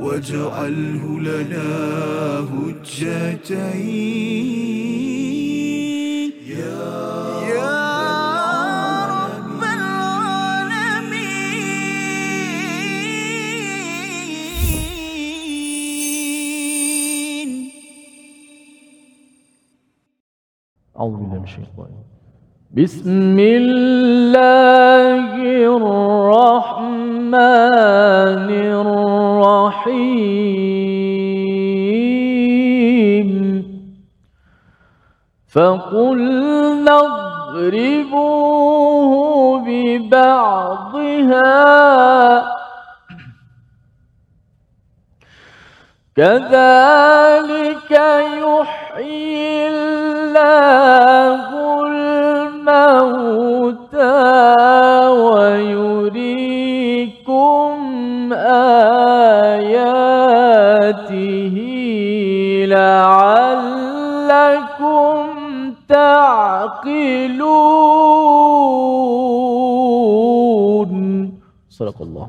واجعله لنا هجتين. يا رب العالمين. أعوذ بالله من الشيطان. بسم الله الرحمن الرحيم. فقلنا اضربوه ببعضها. كذلك يحيي الله آياته لعلكم تعقلون. صدق الله.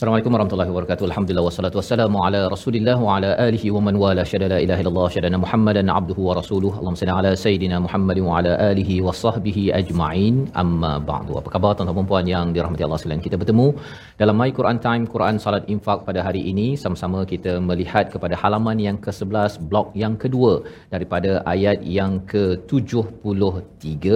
Assalamualaikum warahmatullahi wabarakatuh. Alhamdulillah wassalatu wassalamu ala Rasulillah wa ala alihi wa man wala syada la ilaha illallah syadana Muhammadan abduhu wa rasuluh. Allahumma salli ala sayidina Muhammadin wa ala alihi wa sahbihi ajma'in. Amma ba'du. Apa khabar tuan-tuan dan puan yang dirahmati Allah sekalian? Kita bertemu dalam My Quran Time Quran Salat Infak pada hari ini sama-sama kita melihat kepada halaman yang ke-11 blok yang kedua daripada ayat yang ke-73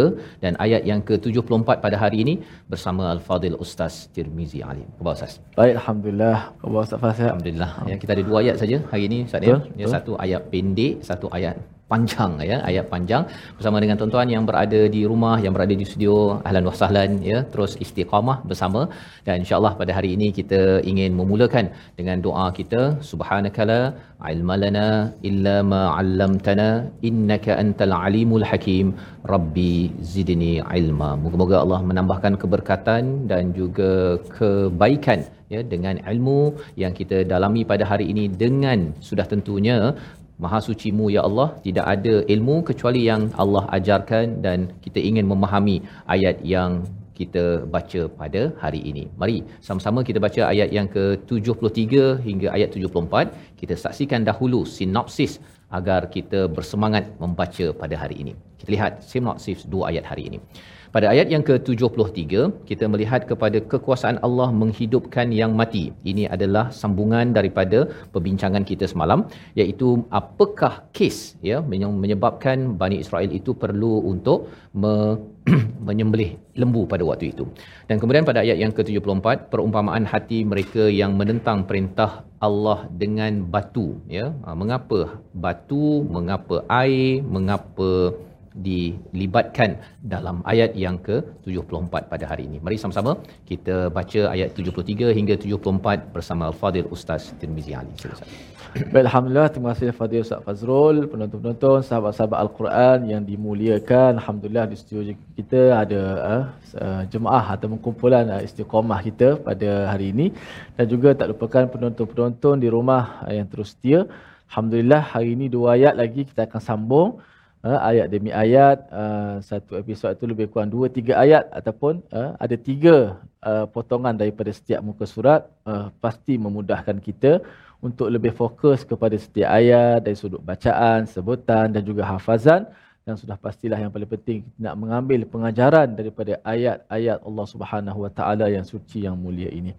dan ayat yang ke-74 pada hari ini bersama Al-Fadil Ustaz Tirmizi Alim. Khabar Ustaz? Baik, Alhamdulillah. Khabar Ustaz Fas? Alhamdulillah. Ya, kita ada dua ayat saja hari ini Ustaz ya. Ya, satu ayat pendek, satu ayat panjang ya, ayat panjang. Bersama dengan tuan-tuan yang berada di rumah, yang berada di studio, ahlan wa sahlan ya, terus istiqamah bersama. Dan insya-Allah pada hari ini kita ingin memulakan dengan doa kita. Subhanakala ilmalana illa ma 'allamtana innaka antal alimul hakim. Rabbi zidni ilma. Moga-moga Allah menambahkan keberkatan dan juga kebaikan ya dengan ilmu yang kita dalami pada hari ini dengan sudah tentunya Maha sucimu ya Allah tidak ada ilmu kecuali yang Allah ajarkan dan kita ingin memahami ayat yang kita baca pada hari ini. Mari sama-sama kita baca ayat yang ke-73 hingga ayat 74. Kita saksikan dahulu sinopsis agar kita bersemangat membaca pada hari ini. Kita lihat sinopsis dua ayat hari ini. Pada ayat yang ke-73, kita melihat kepada kekuasaan Allah menghidupkan yang mati. Ini adalah sambungan daripada perbincangan kita semalam iaitu apakah kes ya yang menyebabkan Bani Israel itu perlu untuk me- menyembelih lembu pada waktu itu. Dan kemudian pada ayat yang ke-74, perumpamaan hati mereka yang menentang perintah Allah dengan batu ya. Ha, Mengapa batu, mengapa air, mengapa dilibatkan dalam ayat yang ke-74 pada hari ini. Mari sama-sama kita baca ayat 73 hingga 74 bersama Al-Fadil Ustaz Tirmizi Ali. Alhamdulillah. Terima kasih Fadil Ustaz Fazrul, penonton-penonton, sahabat-sahabat Al-Quran yang dimuliakan. Alhamdulillah di studio kita ada uh, jemaah atau kumpulan uh, istiqamah kita pada hari ini. Dan juga tak lupakan penonton-penonton di rumah uh, yang terus setia. Alhamdulillah hari ini dua ayat lagi kita akan sambung. Uh, ayat demi ayat uh, satu episod itu lebih kurang dua tiga ayat ataupun uh, ada tiga uh, potongan daripada setiap muka surat uh, pasti memudahkan kita untuk lebih fokus kepada setiap ayat dari sudut bacaan, sebutan dan juga hafazan dan sudah pastilah yang paling penting kita nak mengambil pengajaran daripada ayat-ayat Allah Subhanahu Wa Taala yang suci yang mulia ini.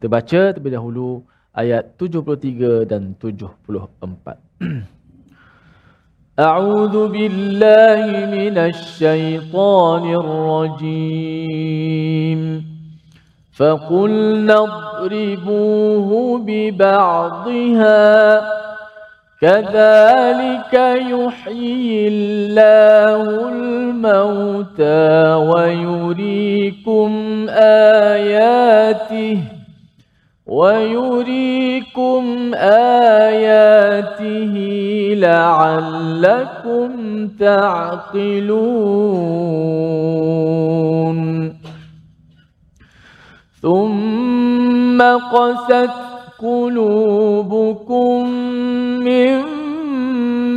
Kita baca terlebih dahulu ayat 73 dan 74. أعوذ بالله من الشيطان الرجيم. فقلنا اضربوه ببعضها كذلك يحيي الله الموتى ويريكم آياته. ويريكم آياته لعلكم تعقلون ثم قست قلوبكم من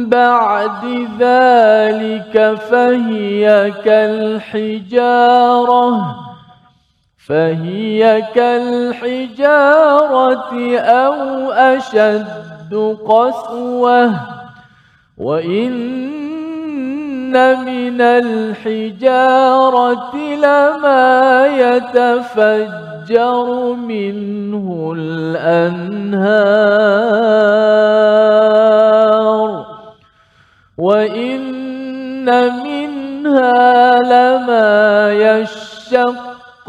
بعد ذلك فهي كالحجارة فهي كالحجارة أو أشد قسوة وإن من الحجارة لما يتفجر منه الأنهار وإن منها لما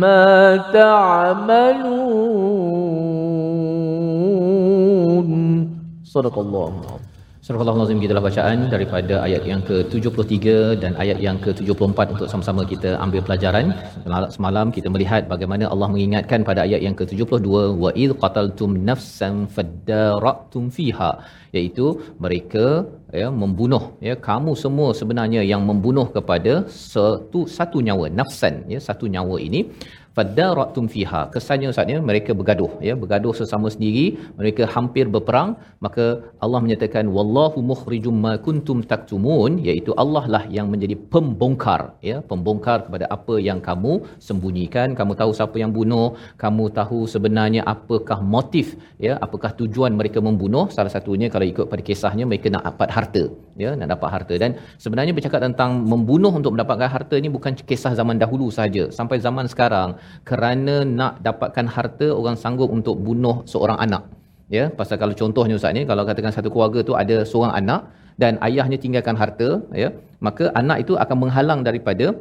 ما تعملون. صدق الله. Surah Al-Azim kita bacaan daripada ayat yang ke-73 dan ayat yang ke-74 untuk sama-sama kita ambil pelajaran. Semalam kita melihat bagaimana Allah mengingatkan pada ayat yang ke-72 wa id qataltum nafsan fadara'tum fiha iaitu mereka ya membunuh ya kamu semua sebenarnya yang membunuh kepada satu satu nyawa nafsan ya satu nyawa ini fadaratum fiha. Kesannya ustaznya mereka bergaduh ya bergaduh sesama sendiri mereka hampir berperang. Maka Allah menyatakan wallahu mukhrijum ma kuntum taktumun iaitu Allah lah yang menjadi pembongkar ya pembongkar kepada apa yang kamu sembunyikan. Kamu tahu siapa yang bunuh kamu tahu sebenarnya apakah motif ya apakah tujuan mereka membunuh. Salah satunya kalau ikut pada kisahnya mereka nak dapat harta ya nak dapat harta. Dan sebenarnya bercakap tentang membunuh untuk mendapatkan harta ini bukan kisah zaman dahulu saja sampai zaman sekarang kerana nak dapatkan harta orang sanggup untuk bunuh seorang anak. Ya pasal kalau contohnya ustaz ni kalau katakan satu keluarga tu ada seorang anak dan ayahnya tinggalkan harta ya maka anak itu akan menghalang daripada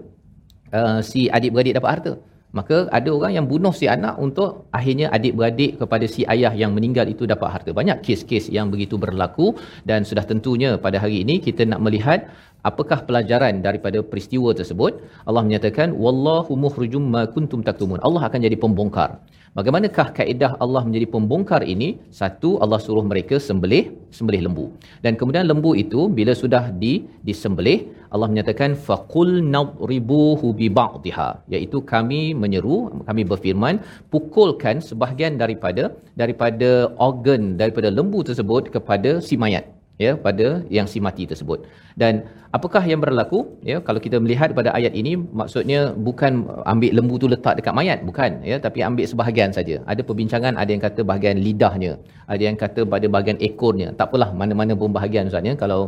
uh, si adik-beradik dapat harta. Maka ada orang yang bunuh si anak untuk akhirnya adik-beradik kepada si ayah yang meninggal itu dapat harta. Banyak kes-kes yang begitu berlaku dan sudah tentunya pada hari ini kita nak melihat apakah pelajaran daripada peristiwa tersebut? Allah menyatakan wallahu mukhrijum ma kuntum taktumun. Allah akan jadi pembongkar. Bagaimanakah kaedah Allah menjadi pembongkar ini? Satu Allah suruh mereka sembelih sembelih lembu. Dan kemudian lembu itu bila sudah di disembelih Allah menyatakan faqul nadribuhu bi ba'dihha iaitu kami menyeru kami berfirman pukulkan sebahagian daripada daripada organ daripada lembu tersebut kepada si mayat ya pada yang si mati tersebut. Dan apakah yang berlaku? Ya kalau kita melihat pada ayat ini maksudnya bukan ambil lembu tu letak dekat mayat bukan ya tapi ambil sebahagian saja. Ada perbincangan ada yang kata bahagian lidahnya ada yang kata pada bahagian ekornya. Tak apalah mana-mana pun bahagian ustaz ya. Kalau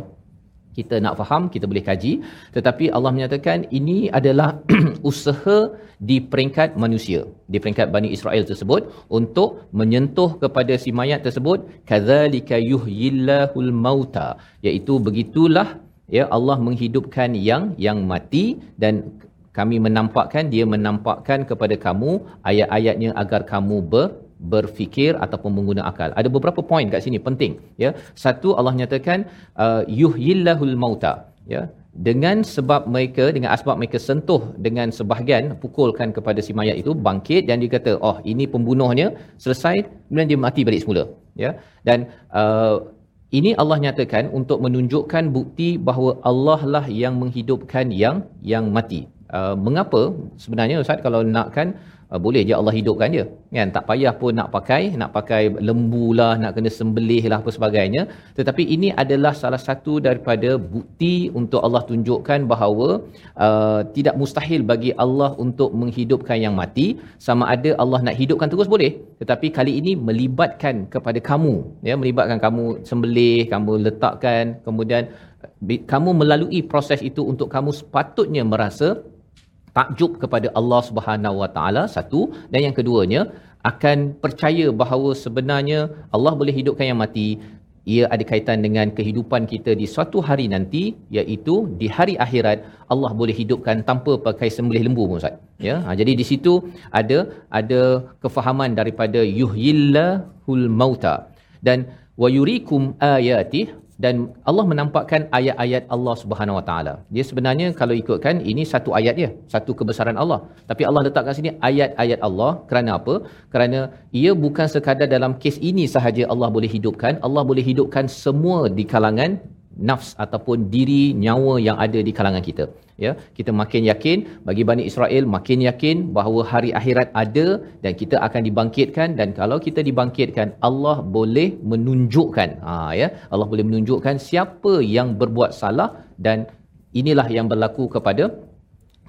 kita nak faham kita boleh kaji. Tetapi Allah menyatakan ini adalah usaha di peringkat manusia di peringkat Bani Israel tersebut untuk menyentuh kepada si mayat tersebut. Kadzalika yuhyillahul mauta iaitu begitulah ya Allah menghidupkan yang yang mati dan kami menampakkan dia menampakkan kepada kamu ayat-ayatnya agar kamu ber, berfikir ataupun mengguna akal. Ada beberapa poin kat sini penting ya. Satu Allah nyatakan uh, yuhyillahul mauta ya. Dengan sebab mereka dengan asbab mereka sentuh dengan sebahagian pukulkan kepada si mayat itu bangkit dan dia kata oh ini pembunuhnya selesai kemudian dia mati balik semula ya. Dan uh, ini Allah nyatakan untuk menunjukkan bukti bahawa Allah lah yang menghidupkan yang yang mati. Uh, mengapa sebenarnya ustaz kalau nakkan uh, boleh je Allah hidupkan dia kan? Tak payah pun nak pakai nak pakai lembu lah nak kena sembelih lah apa sebagainya. Tetapi ini adalah salah satu daripada bukti untuk Allah tunjukkan bahawa uh, tidak mustahil bagi Allah untuk menghidupkan yang mati. Sama ada Allah nak hidupkan terus boleh. Tetapi kali ini melibatkan kepada kamu. Ya melibatkan kamu sembelih kamu letakkan kemudian kamu melalui proses itu untuk kamu sepatutnya merasa takjub kepada Allah Subhanahu Wa Taala satu. Dan yang keduanya akan percaya bahawa sebenarnya Allah boleh hidupkan yang mati. Ia ada kaitan dengan kehidupan kita di suatu hari nanti iaitu di hari akhirat Allah boleh hidupkan tanpa pakai sembelih lembu Ustaz. Ya ha, jadi di situ ada ada kefahaman daripada yuhyillahul mauta dan wayurikum ayati dan Allah menampakkan ayat-ayat Allah Subhanahu Wa Taala. Dia sebenarnya kalau ikutkan ini satu ayat dia, satu kebesaran Allah. Tapi Allah letakkan sini ayat-ayat Allah kerana apa? Kerana ia bukan sekadar dalam kes ini sahaja Allah boleh hidupkan, Allah boleh hidupkan semua di kalangan nafs ataupun diri nyawa yang ada di kalangan kita ya kita makin yakin bagi Bani Israel makin yakin bahawa hari akhirat ada dan kita akan dibangkitkan dan kalau kita dibangkitkan Allah boleh menunjukkan ha ya Allah boleh menunjukkan siapa yang berbuat salah dan inilah yang berlaku kepada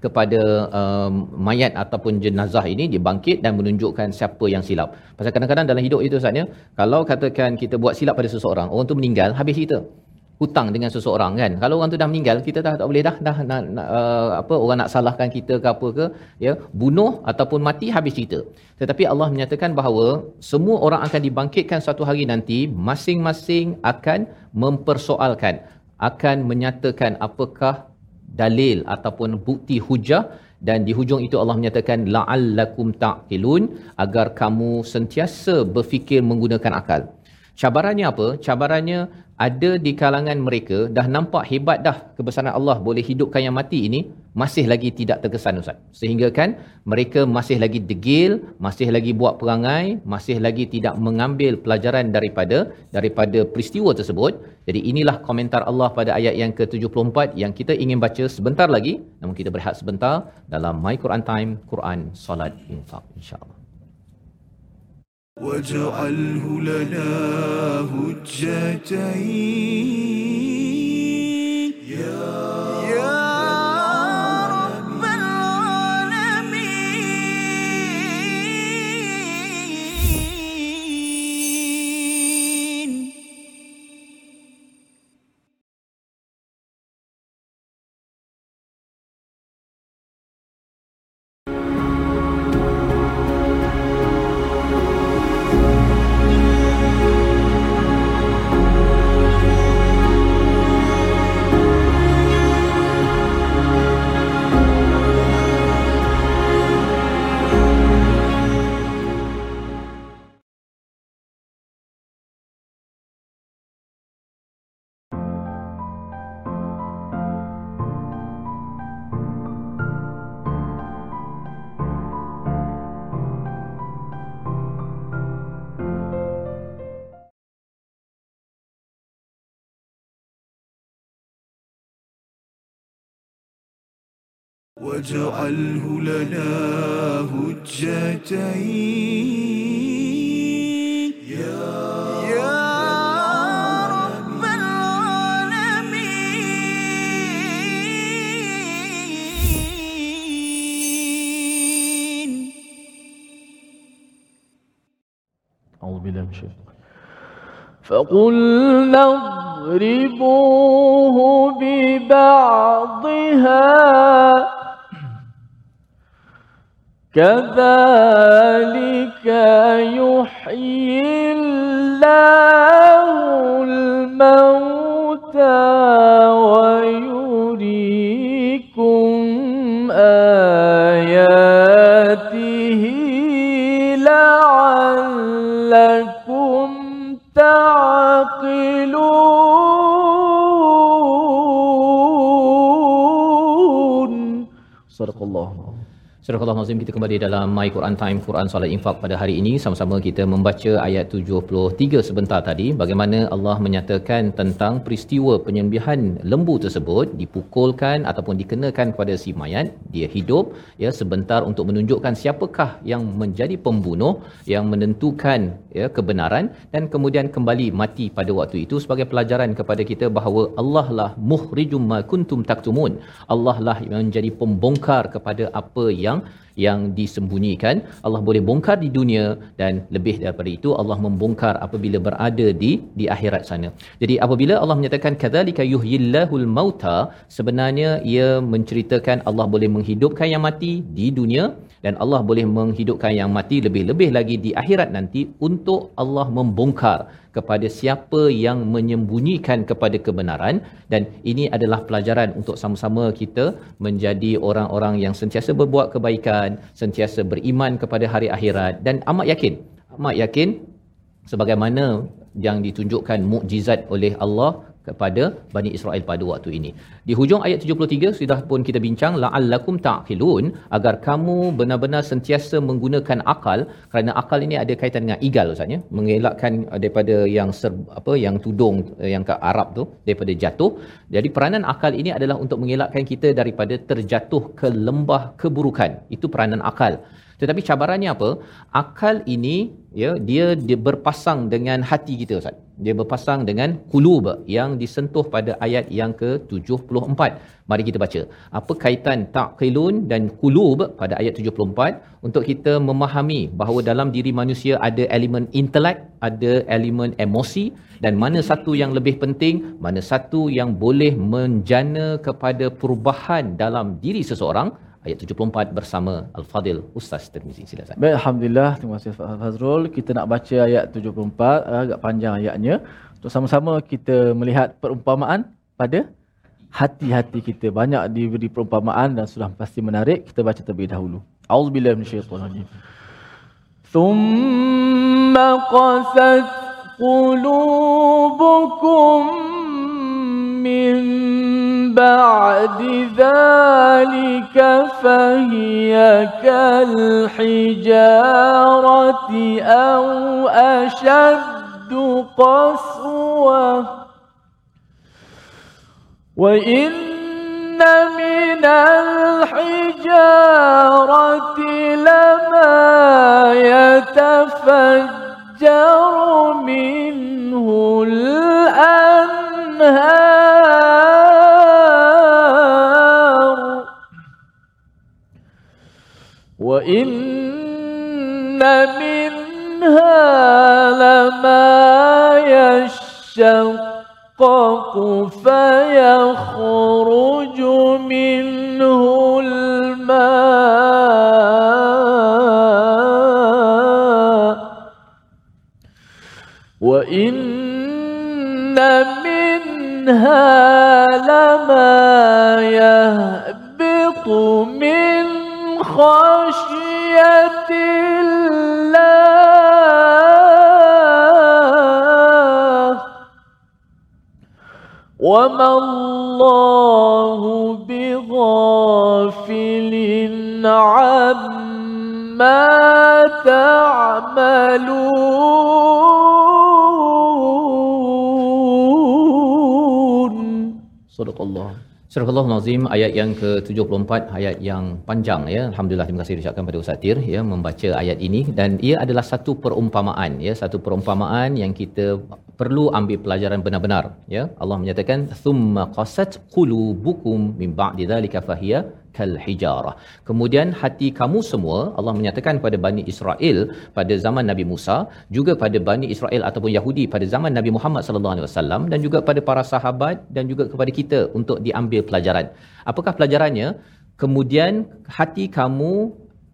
kepada um, mayat ataupun jenazah ini dibangkit dan menunjukkan siapa yang silap. Pasal kadang-kadang dalam hidup itu saatnya kalau katakan kita buat silap pada seseorang, orang tu meninggal, habis kita hutang dengan seseorang kan? Kalau orang tu dah meninggal kita dah tak boleh dah dah nak, nak uh, apa orang nak salahkan kita ke apa ke ya bunuh ataupun mati habis cerita. Tetapi Allah menyatakan bahawa semua orang akan dibangkitkan satu hari nanti masing-masing akan mempersoalkan akan menyatakan apakah dalil ataupun bukti hujah. Dan di hujung itu Allah menyatakan la'allakum taqilun agar kamu sentiasa berfikir menggunakan akal. Cabarannya apa? Cabarannya ada di kalangan mereka dah nampak hebat dah kebesaran Allah boleh hidupkan yang mati ini masih lagi tidak terkesan Ustaz. Sehingga kan mereka masih lagi degil, masih lagi buat perangai, masih lagi tidak mengambil pelajaran daripada daripada peristiwa tersebut. Jadi inilah komentar Allah pada ayat yang ke-74 yang kita ingin baca sebentar lagi. Namun kita berehat sebentar dalam My Quran Time, Quran Salat Infaq insya-Allah. واجعله لنا هجتين. واجعله لنا هجتين. يا يا رب العالمين. أعوذ بالله من الشيطان فقلنا اضربوه ببعضها كذلك يحيي الله الموتى ويريكم آياته لعلكم تعقلون. صدق الله. Surah Al-Azim kita kembali dalam My Quran Time Quran Salat Infak pada hari ini. Sama-sama kita membaca ayat 73 sebentar tadi. Bagaimana Allah menyatakan tentang peristiwa penyembelihan lembu tersebut dipukulkan ataupun dikenakan kepada si mayat. Dia hidup ya sebentar untuk menunjukkan siapakah yang menjadi pembunuh yang menentukan ya kebenaran dan kemudian kembali mati pada waktu itu sebagai pelajaran kepada kita bahawa Allah lah muhrijum ma kuntum taktumun. Allah lah yang menjadi pembongkar kepada apa yang yang disembunyikan Allah boleh bongkar di dunia dan lebih daripada itu Allah membongkar apabila berada di di akhirat sana. Jadi apabila Allah menyatakan kadzalika yuhyillahul mauta sebenarnya ia menceritakan Allah boleh menghidupkan yang mati di dunia dan Allah boleh menghidupkan yang mati lebih-lebih lagi di akhirat nanti untuk Allah membongkar kepada siapa yang menyembunyikan kepada kebenaran. Dan ini adalah pelajaran untuk sama-sama kita menjadi orang-orang yang sentiasa berbuat kebaikan, sentiasa beriman kepada hari akhirat. Dan amat yakin, amat yakin sebagaimana yang ditunjukkan mukjizat oleh Allah kepada Bani Israel pada waktu ini. Di hujung ayat 73 sudah pun kita bincang la'allakum ta'qilun agar kamu benar-benar sentiasa menggunakan akal kerana akal ini ada kaitan dengan igal Ustaz ya mengelakkan daripada yang ser, apa yang tudung eh, yang ke Arab tu daripada jatuh. Jadi peranan akal ini adalah untuk mengelakkan kita daripada terjatuh ke lembah keburukan. Itu peranan akal. Tetapi cabarannya apa? Akal ini ya dia dia berpasang dengan hati kita Ustaz. Dia berpasang dengan kulub yang disentuh pada ayat yang ke-74. Mari kita baca. Apa kaitan taqilun dan kulub pada ayat 74 untuk kita memahami bahawa dalam diri manusia ada elemen intelek, ada elemen emosi dan mana satu yang lebih penting, mana satu yang boleh menjana kepada perubahan dalam diri seseorang ayat 74 bersama Al-Fadil Ustaz Tirmizi. Sila Ustaz. Baik, Alhamdulillah. Terima kasih Fazrul. Kita nak baca ayat 74, agak panjang ayatnya. Untuk sama-sama kita melihat perumpamaan pada hati-hati kita. Banyak diberi perumpamaan dan sudah pasti menarik. Kita baca terlebih dahulu. A'udzubillah minasyaitanir ثم قست قلوبكم من بعد ذلك فهي كالحجارة أو أشد قسوة. وإن من الحجارة لما يتفجر منه الأنهار. وإن منها لما يشقق فيخرج منه الماء وإن منها لما يهبط الله. وما الله بغافل عما تعملون. صدق الله Surah Allah Nazim ayat yang ke-74 ayat yang panjang ya. Alhamdulillah terima kasih diucapkan pada Ustaz Tir ya membaca ayat ini. Dan ia adalah satu perumpamaan ya satu perumpamaan yang kita perlu ambil pelajaran benar-benar ya. Allah menyatakan thumma qasat qulubukum min ba'di dzalika fahiya kal hijarah. Kemudian hati kamu semua Allah menyatakan pada Bani Israel pada zaman Nabi Musa, juga pada Bani Israel ataupun Yahudi pada zaman Nabi Muhammad sallallahu alaihi wasallam dan juga pada para sahabat dan juga kepada kita untuk diambil pelajaran. Apakah pelajarannya? Kemudian hati kamu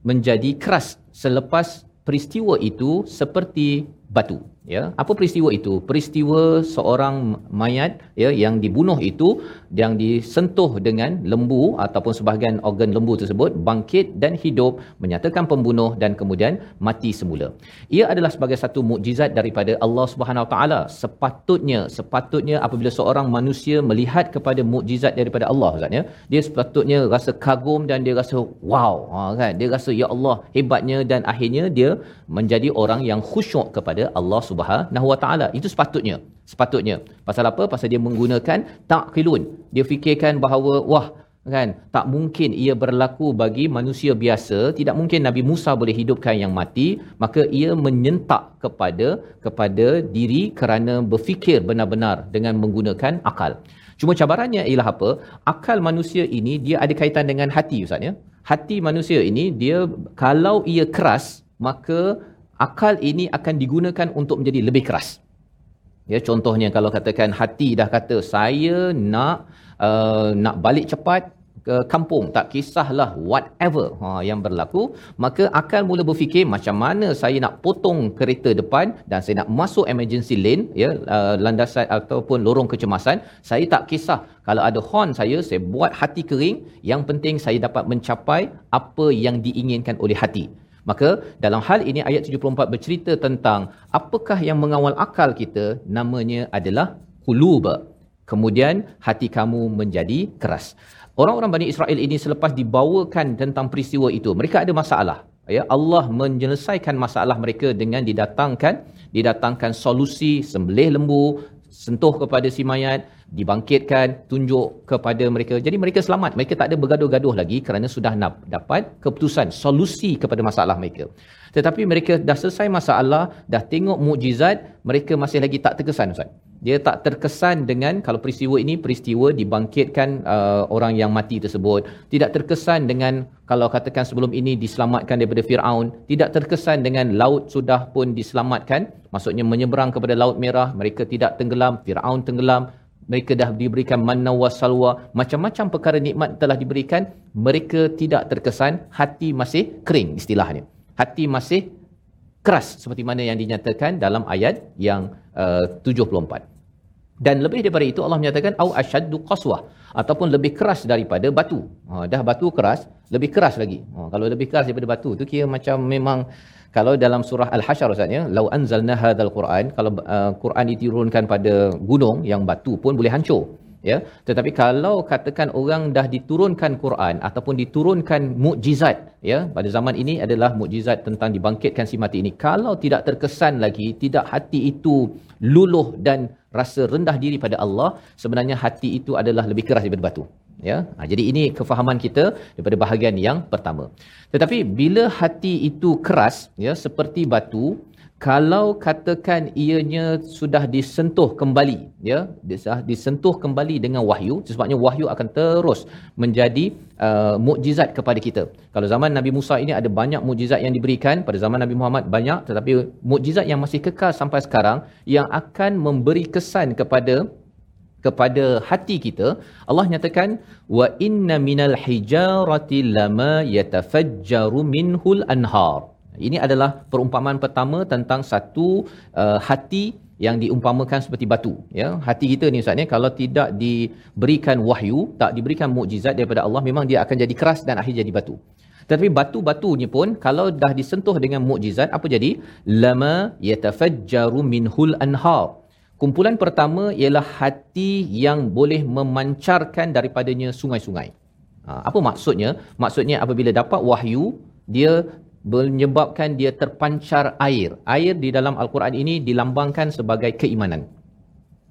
menjadi keras selepas peristiwa itu seperti batu ya. Apa peristiwa itu? Peristiwa seorang mayat ya yang dibunuh itu yang disentuh dengan lembu ataupun sebahagian organ lembu tersebut bangkit dan hidup menyatakan pembunuh dan kemudian mati semula. Ia adalah sebagai satu mukjizat daripada Allah Subhanahu taala. Sepatutnya sepatutnya apabila seorang manusia melihat kepada mukjizat daripada Allah Ustaz ya dia sepatutnya rasa kagum dan dia rasa wow ha, kan? Dia rasa ya Allah hebatnya dan akhirnya dia menjadi orang yang khusyuk kepada Allah Subhanahu Wa Taala. Itu sepatutnya. Sepatutnya. Pasal apa? Pasal dia menggunakan taqilun. Dia fikirkan bahawa wah kan tak mungkin ia berlaku bagi manusia biasa tidak mungkin Nabi Musa boleh hidupkan yang mati maka ia menyentak kepada kepada diri kerana berfikir benar-benar dengan menggunakan akal cuma cabarannya ialah apa akal manusia ini dia ada kaitan dengan hati ustaz ya hati manusia ini dia kalau ia keras maka akal ini akan digunakan untuk menjadi lebih keras. Ya contohnya kalau katakan hati dah kata saya nak uh, nak balik cepat ke kampung. Tak kisahlah whatever ha yang berlaku maka akal mula berfikir macam mana saya nak potong kereta depan dan saya nak masuk emergency lane ya uh, landasan ataupun lorong kecemasan. Saya tak kisah. Kalau ada horn saya saya buat hati kering. Yang penting saya dapat mencapai apa yang diinginkan oleh hati Maka dalam hal ini ayat 74 bercerita tentang apakah yang mengawal akal kita namanya adalah qulub. kemudian hati kamu menjadi keras orang-orang Bani Israel ini selepas dibawakan tentang peristiwa itu mereka ada masalah ya Allah menyelesaikan masalah mereka dengan didatangkan didatangkan solusi sembelih lembu sentuh kepada si mayat dibangkitkan tunjuk kepada mereka. Jadi mereka selamat. Mereka tak ada bergaduh-gaduh lagi kerana sudah nak dapat keputusan solusi kepada masalah mereka. Tetapi mereka dah selesai masalah dah tengok mukjizat mereka masih lagi tak terkesan ustaz. Dia tak terkesan dengan kalau peristiwa ini peristiwa dibangkitkan uh, orang yang mati tersebut. Tidak terkesan dengan kalau katakan sebelum ini diselamatkan daripada Firaun. Tidak terkesan dengan laut sudah pun diselamatkan. Maksudnya menyeberang kepada laut merah mereka tidak tenggelam Firaun tenggelam mereka dah diberikan manna wa salwa. Macam-macam perkara nikmat telah diberikan mereka tidak terkesan hati masih kering istilahnya. Hati masih keras seperti mana yang dinyatakan dalam ayat yang uh, 74 dan lebih daripada itu Allah menyatakan au asyaddu qaswah ataupun lebih keras daripada batu. Ha, dah batu keras, lebih keras lagi. Ha, kalau lebih keras daripada batu tu kira macam memang kalau dalam surah Al-Hasyr Ustaz ya, lau anzalna hadzal Quran, kalau uh, Quran diturunkan pada gunung yang batu pun boleh hancur. Ya, tetapi kalau katakan orang dah diturunkan Quran ataupun diturunkan mukjizat, ya, pada zaman ini adalah mukjizat tentang dibangkitkan si mati ini. Kalau tidak terkesan lagi, tidak hati itu luluh dan rasa rendah diri pada Allah, sebenarnya hati itu adalah lebih keras daripada batu. Ya, ha, jadi ini kefahaman kita daripada bahagian yang pertama. Tetapi bila hati itu keras, ya, seperti batu, kalau katakan ianya sudah disentuh kembali ya disentuh kembali dengan wahyu sebabnya wahyu akan terus menjadi uh, mukjizat kepada kita. Kalau zaman Nabi Musa ini ada banyak mukjizat yang diberikan pada zaman Nabi Muhammad banyak tetapi mukjizat yang masih kekal sampai sekarang yang akan memberi kesan kepada kepada hati kita Allah nyatakan wa inna minal hijarati lama yatafajjaru minhul anhar ini adalah perumpamaan pertama tentang satu uh, hati yang diumpamakan seperti batu ya. Hati kita ni ustaz ni kalau tidak diberikan wahyu tak diberikan mukjizat daripada Allah memang dia akan jadi keras dan akhir jadi batu. Tetapi batu-batunya pun kalau dah disentuh dengan mukjizat apa jadi? Lama yatafajjaru minhul anhar. Kumpulan pertama ialah hati yang boleh memancarkan daripadanya sungai-sungai. Ha, apa maksudnya? Maksudnya apabila dapat wahyu dia menyebabkan dia terpancar air. Air di dalam Al-Quran ini dilambangkan sebagai keimanan.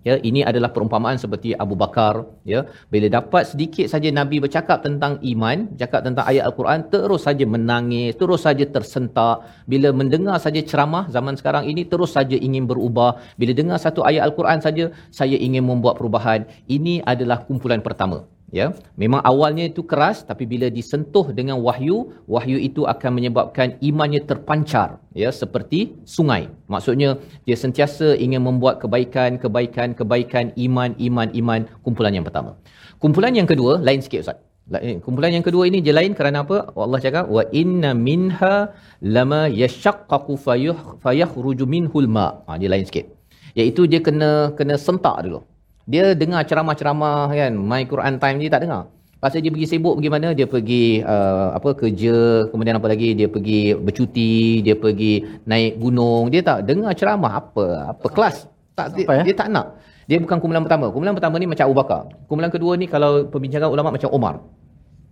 Ya, ini adalah perumpamaan seperti Abu Bakar, ya. Bila dapat sedikit saja Nabi bercakap tentang iman, cakap tentang ayat Al-Quran, terus saja menangis, terus saja tersentak. Bila mendengar saja ceramah zaman sekarang ini terus saja ingin berubah. Bila dengar satu ayat Al-Quran saja, saya ingin membuat perubahan. Ini adalah kumpulan pertama ya memang awalnya itu keras tapi bila disentuh dengan wahyu wahyu itu akan menyebabkan imannya terpancar ya seperti sungai. Maksudnya dia sentiasa ingin membuat kebaikan kebaikan kebaikan iman iman iman kumpulan yang pertama. Kumpulan yang kedua lain sikit ustaz. Eh, kumpulan yang kedua ini je lain kerana apa? Allah cakap wa inna minha lama yashaqqaqu fayakhruju minhul ma. Ha, dia lain sikit. Iaitu dia kena kena sentak dulu dia dengar ceramah-ceramah kan my Quran time ni tak dengar. Pasal dia pergi sibuk pergi mana? Dia pergi uh, apa kerja kemudian apa lagi? Dia pergi bercuti dia pergi naik gunung. Dia tak dengar ceramah apa apa kelas. Tak dia, ya? dia tak nak. Dia bukan kumpulan pertama. Kumpulan pertama ni macam Abu Bakar. Kumpulan kedua ni kalau perbincangan ulama macam Umar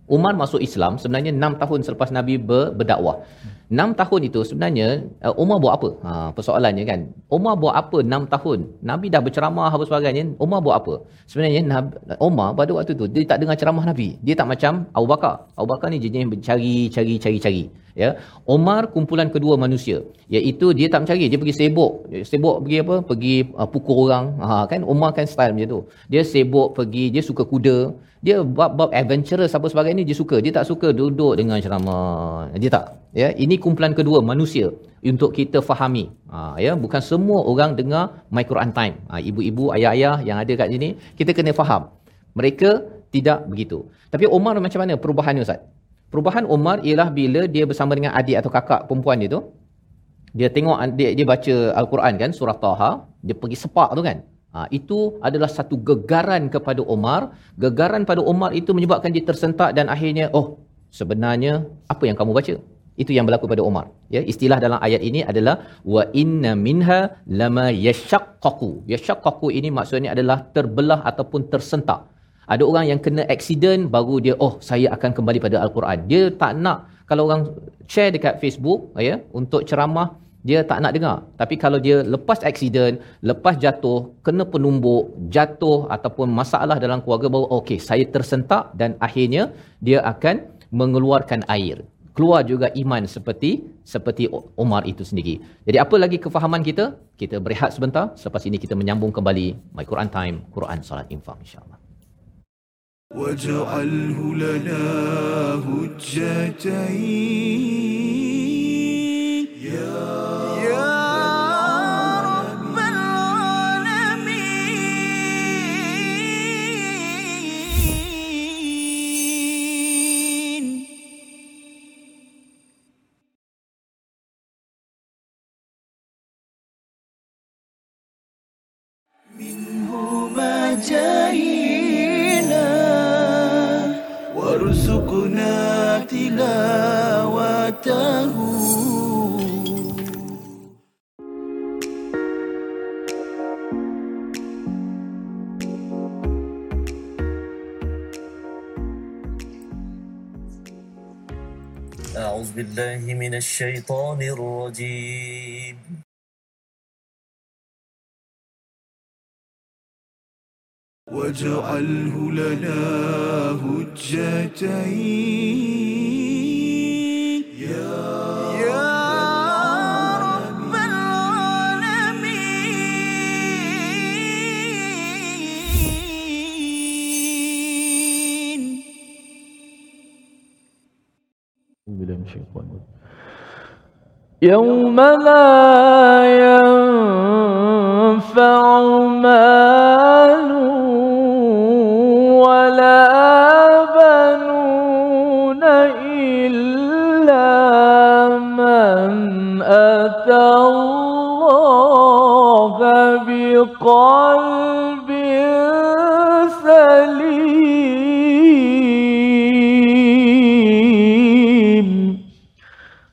Umar masuk Islam sebenarnya 6 tahun selepas Nabi ber, berdakwah. 6 tahun itu sebenarnya uh, Umar buat apa? Ha, persoalannya kan. Umar buat apa 6 tahun? Nabi dah berceramah apa sebagainya. Umar buat apa? Sebenarnya Nabi, Umar pada waktu tu dia tak dengar ceramah Nabi. Dia tak macam Abu Bakar. Abu Bakar ni jenis mencari, cari, cari, cari. Ya, Umar kumpulan kedua manusia. Iaitu dia tak mencari, dia pergi sibuk. Sibuk pergi apa? Pergi uh, pukul orang. Ha, kan Umar kan style macam tu. Dia sibuk pergi, dia suka kuda dia bab-bab adventurous apa sebagainya dia suka. Dia tak suka duduk dengan ceramah. Dia tak. Ya ini kumpulan kedua manusia untuk kita fahami. Ha, ya bukan semua orang dengar my Quran time. Ha, ibu-ibu ayah-ayah yang ada kat sini kita kena faham. Mereka tidak begitu. Tapi Umar macam mana perubahannya ustaz? Perubahan Umar ialah bila dia bersama dengan adik atau kakak perempuan dia tu dia tengok adik dia baca al-Quran kan surah Taha dia pergi sepak tu kan Ha, itu adalah satu gegaran kepada Omar. Gegaran pada Omar itu menyebabkan dia tersentak dan akhirnya, oh sebenarnya apa yang kamu baca? Itu yang berlaku pada Umar. Ya, istilah dalam ayat ini adalah wa inna minha lama yashaqqaqu. Yashaqqaqu ini maksudnya adalah terbelah ataupun tersentak. Ada orang yang kena accident baru dia oh saya akan kembali pada al-Quran. Dia tak nak kalau orang share dekat Facebook ya untuk ceramah dia tak nak dengar. Tapi kalau dia lepas accident, lepas jatuh, kena penumbuk, jatuh ataupun masalah dalam keluarga baru okey saya tersentak dan akhirnya dia akan mengeluarkan air keluar juga iman seperti seperti Umar itu sendiri. Jadi apa lagi kefahaman kita? Kita berehat sebentar. Selepas ini kita menyambung kembali My Quran Time, Quran Salat Infak insya-Allah. واجعله لنا هجتين جهينا وارزقنا تلاوته. أعوذ بالله من الشيطان الرجيم. واجعله لنا هجتين يا يا رب العالمين. يوم لا ينفع مال بقلب سليم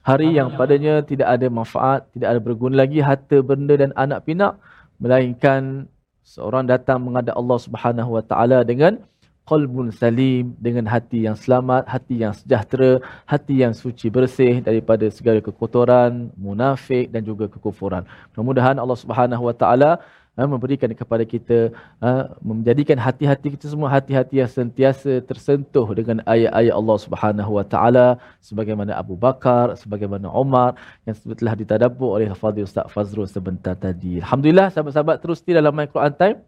Hari yang padanya tidak ada manfaat, tidak ada berguna lagi harta benda dan anak pinak melainkan seorang datang menghadap Allah Subhanahu Wa Taala dengan qalbun salim dengan hati yang selamat, hati yang sejahtera, hati yang suci bersih daripada segala kekotoran, munafik dan juga kekufuran. Mudah-mudahan Allah Subhanahu Wa Taala ha, memberikan kepada kita ha, menjadikan hati-hati kita semua hati-hati yang sentiasa tersentuh dengan ayat-ayat Allah Subhanahu Wa Taala sebagaimana Abu Bakar, sebagaimana Umar yang telah ditadabbur oleh Fadil Ustaz Fazrul sebentar tadi. Alhamdulillah sahabat-sahabat terus di dalam My Quran Time.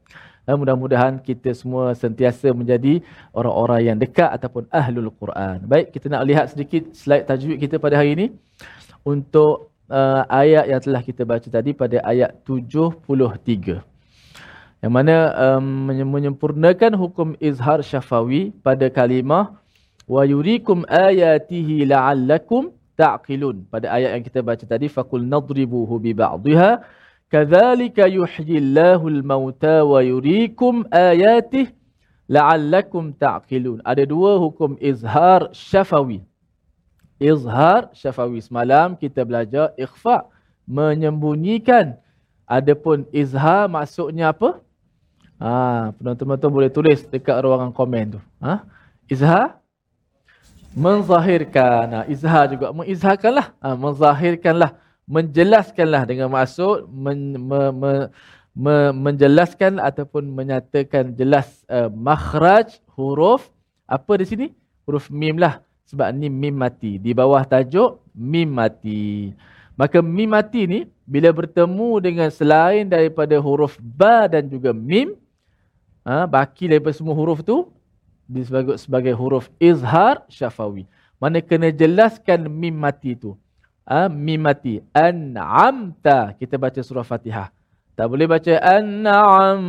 Ha, mudah-mudahan kita semua sentiasa menjadi orang-orang yang dekat ataupun ahlul Quran. Baik, kita nak lihat sedikit slide tajwid kita pada hari ini untuk uh, ayat yang telah kita baca tadi pada ayat 73. Yang mana um, menyempurnakan hukum izhar syafawi pada kalimah wa yurikum ayatihi la'allakum ta'qilun. Pada ayat yang kita baca tadi faqul nadribuhu bi ba'dihha kadzalika yuhyillahu al-mauta wa yurikum ayatihi la'allakum ta'qilun. Ada dua hukum izhar syafawi izhar syafawi semalam kita belajar ikhfa menyembunyikan. Adapun izhar maksudnya apa? Ha penonton-penonton boleh tulis dekat ruangan komen tu. Ha? Izhar? Menzahirkan. Ha, izhar juga. Mengizharkanlah ha, menzahirkanlah. Menjelaskanlah dengan maksud men, me, me, me, menjelaskan ataupun menyatakan jelas uh, makhraj huruf. Apa di sini? Huruf mim lah sebab ni mim mati. Di bawah tajuk mim mati. Maka mim mati ni bila bertemu dengan selain daripada huruf ba dan juga mim, ha, baki daripada semua huruf tu disebut sebagai huruf izhar syafawi. Mana kena jelaskan mim mati tu. Ha, mim mati. An'amta. Kita baca surah Fatihah. Tak boleh baca an'am.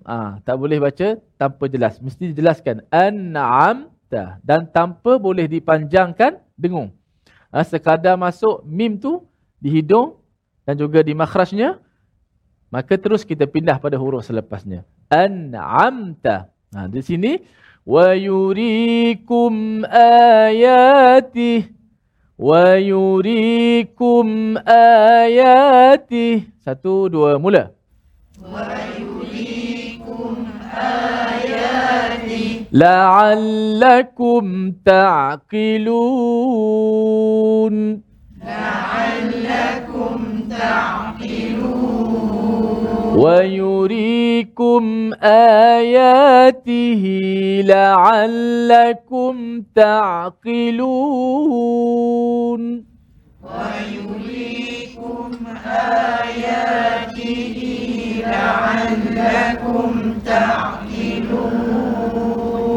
Ha, tak boleh baca tanpa jelas. Mesti dijelaskan. An'am ta dan tanpa boleh dipanjangkan dengung. Ha, ah, sekadar masuk mim tu di hidung dan juga di makhrajnya maka terus kita pindah pada huruf selepasnya. An'amta. Ha, di sini wa yurikum ayati wa yurikum ayati. Satu, dua, mula. Wa yurikum ayati. لعلكم تعقلون. ويريكم آياته لعلكم تعقلون. ويريكم آياته لعلكم تعقلون.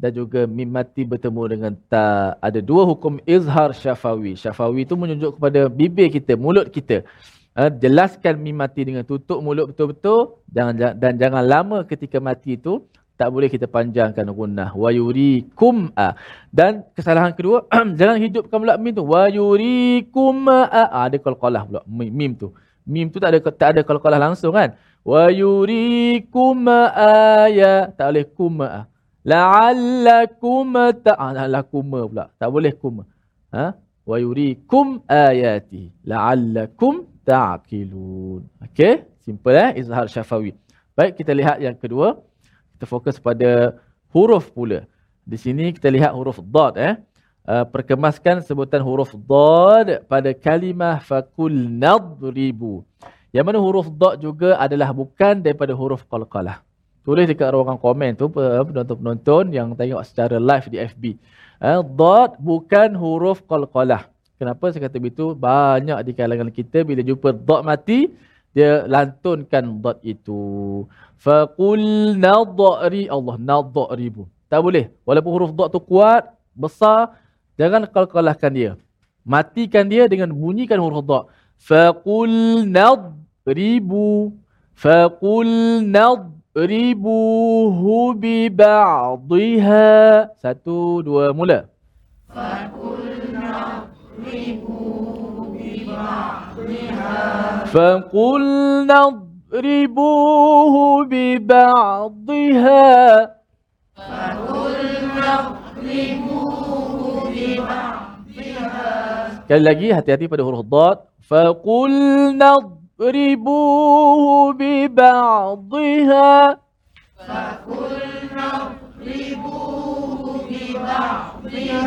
dan juga mim mati bertemu dengan ta. Ada dua hukum izhar syafawi. Syafawi itu menunjuk kepada bibir kita, mulut kita. Ha, jelaskan mim mati dengan tutup mulut betul-betul. Jangan dan jangan lama ketika mati itu tak boleh kita panjangkan gunnah. Wa yurikum a. Dan kesalahan kedua jangan hidupkan pula mim tu. Wa yurikum ah, ada qalqalah pula mim, tu. Mim tu tak ada tak ada qalqalah langsung kan? Wa yurikum aya tak boleh kum la'allakum ta ah, pula. Tak boleh kum ha? Wa yurikum ayati. La'allakum ta'qilun. Okey? Simple eh? Izhar syafawi. Baik kita lihat yang kedua. Kita fokus pada huruf pula. Di sini kita lihat huruf dad eh. Uh, perkemaskan sebutan huruf dad pada kalimah fakul nadribu. Yang mana huruf dad juga adalah bukan daripada huruf qalqalah. Tulis dekat ruangan komen tu penonton-penonton yang tengok secara live di FB. Uh, dad bukan huruf qalqalah. Kenapa saya kata begitu? Banyak di kalangan kita bila jumpa dad mati, dia lantunkan dad itu. Faqul nadri Allah nadribu. Tak boleh. Walaupun huruf dad tu kuat, besar, jangan kalkalahkan dia. Matikan dia dengan bunyikan huruf dad. Faqul nadribu. Faqul nadribuhu bi ba'dihha. Satu, dua, mula. فقلنا اضربوه ببعضها Sekali lagi hati-hati pada huruf dad. فقلنا اضربوه ببعضها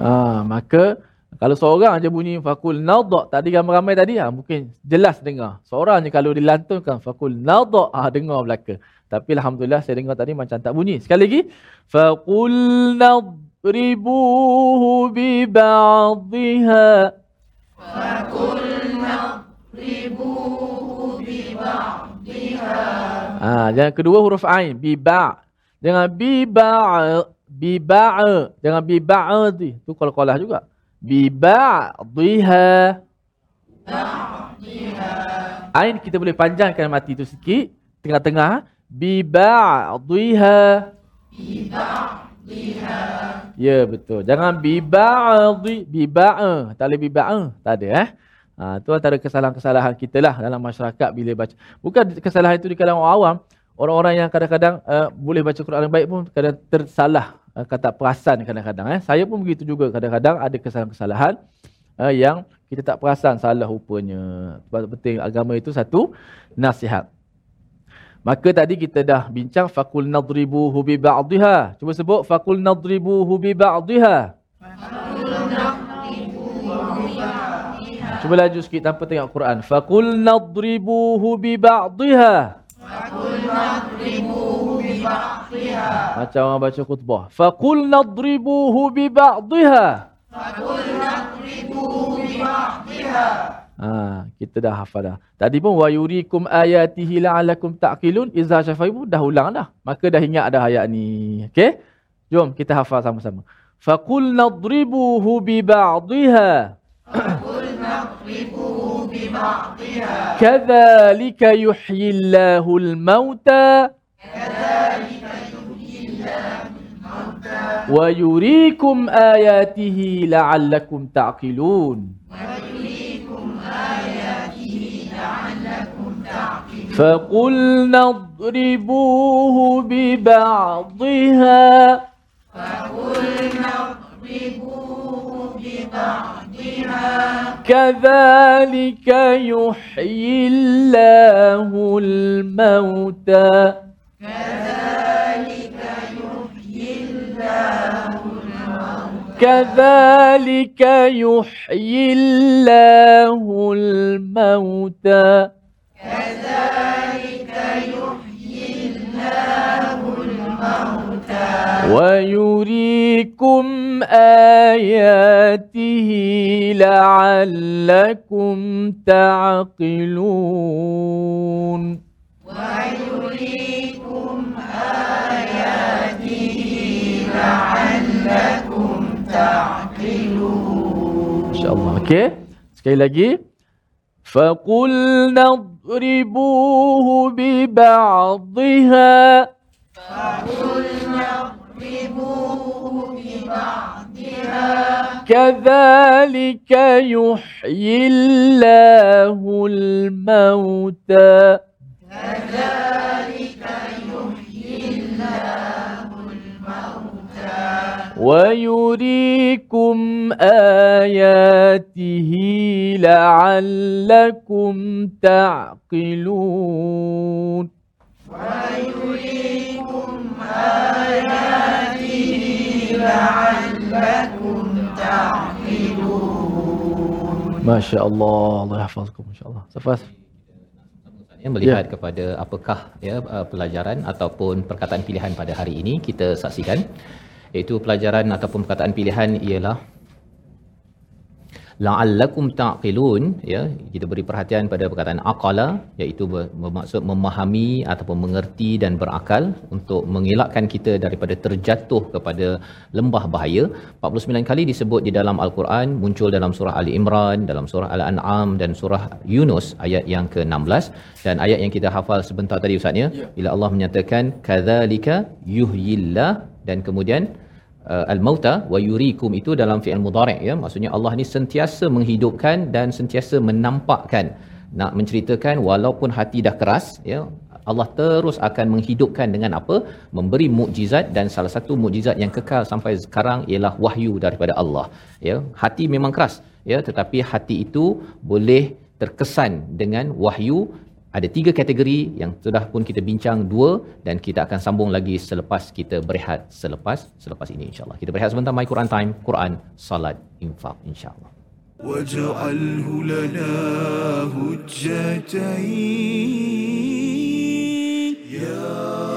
Ah, maka kalau seorang aja bunyi fakul nadha tadi ramai-ramai tadi ah mungkin jelas dengar. Seorang je kalau dilantunkan fakul nadha ah dengar belaka. Tapi alhamdulillah saya dengar tadi macam tak bunyi. Sekali lagi fakul nadribuhu bi ba'dihha. Ah, yang kedua huruf ain bi ba. Jangan bi ba bi ba. Jangan bi ba tu. Tu qalqalah juga. Bi ba'dihha. Ain kita boleh panjangkan mati tu sikit tengah-tengah bi ba'dihha. Ya betul. Jangan bi ba'dhi bi ba'a. Tak boleh bi ba'a. Tak ada eh. Ha, tu antara kesalahan-kesalahan kita lah dalam masyarakat bila baca. Bukan kesalahan itu di kalangan orang awam. Orang-orang yang kadang-kadang uh, boleh baca Quran yang baik pun kadang tersalah uh, kata perasan kadang-kadang. Eh. Saya pun begitu juga kadang-kadang ada kesalahan-kesalahan uh, yang kita tak perasan salah rupanya. Sebab penting agama itu satu nasihat. Maka tadi kita dah bincang fakul nadribuhu bi ba'dihha. Cuba sebut fakul nadribuhu bi ba'dihha. Cuba laju sikit tanpa tengok Quran. Fakul nadribuhu bi ba'dihha. Fakul nadribuhu bi ba'dihha. Macam orang baca khutbah. Fakul nadribuhu bi ba'dihha. Fakul nadribuhu bi ba'dihha. Ha, kita dah hafal dah. Tadi pun wa yurikum ayatihi la'alakum ta'qilun iza syafaibu dah ulang dah. Maka dah ingat dah ayat ni. Okey? Jom kita hafal sama-sama. Fakul nadribuhu bi ba'dihha. كذلك يحيي الله الموتى. ويريكم آياته لعلكم تعقلون. ويريكم آياته لعلكم تعقلون. فقلنا اضربوه ببعضها. فقلنا اضربوه ببعضها كذلك يحيي الله الموتى كذلك يحيي الله الموتى. كذلك يحيي الله الموتى. كذلك يحيي الله الموتى. ويريكم آياته لعلكم تعقلون ويريكم آياته لعلكم تعقلون إن شاء الله. أوكي؟ sekali lagi فقلنا اضربوه ببعضها. فقلنا كذلك يحيي الله الموتى. كذلك يحيي الله الموتى ويريكم آياته لعلكم تعقلون. ويريكم آياته Masya Allah, Allah hafazkum insya Allah. Safas. ya, melihat kepada apakah ya uh, pelajaran ataupun perkataan pilihan pada hari ini kita saksikan iaitu pelajaran ataupun perkataan pilihan ialah la'allakum taqilun ya. Kita beri perhatian pada perkataan aqala iaitu ber- bermaksud memahami ataupun mengerti dan berakal untuk mengelakkan kita daripada terjatuh kepada lembah bahaya. 49 kali disebut di dalam al-Quran muncul dalam surah Ali Imran dalam surah Al-An'am dan surah Yunus ayat yang ke-16 dan ayat yang kita hafal sebentar tadi ustaz ya. Bila Allah menyatakan kadzalika yuhyillah dan kemudian uh, al-mauta wa yurikum itu dalam fi'il mudhari' ya. Maksudnya Allah ni sentiasa menghidupkan dan sentiasa menampakkan nak menceritakan walaupun hati dah keras ya Allah terus akan menghidupkan dengan apa? Memberi mukjizat dan salah satu mukjizat yang kekal sampai sekarang ialah wahyu daripada Allah ya. Hati memang keras ya tetapi hati itu boleh terkesan dengan wahyu ada tiga kategori yang sudah pun kita bincang dua dan kita akan sambung lagi selepas kita berehat selepas selepas ini insyaallah. Kita berehat sebentar My Quran Time, Quran, Salat, Infak insyaallah. واجعله لنا هجتين يا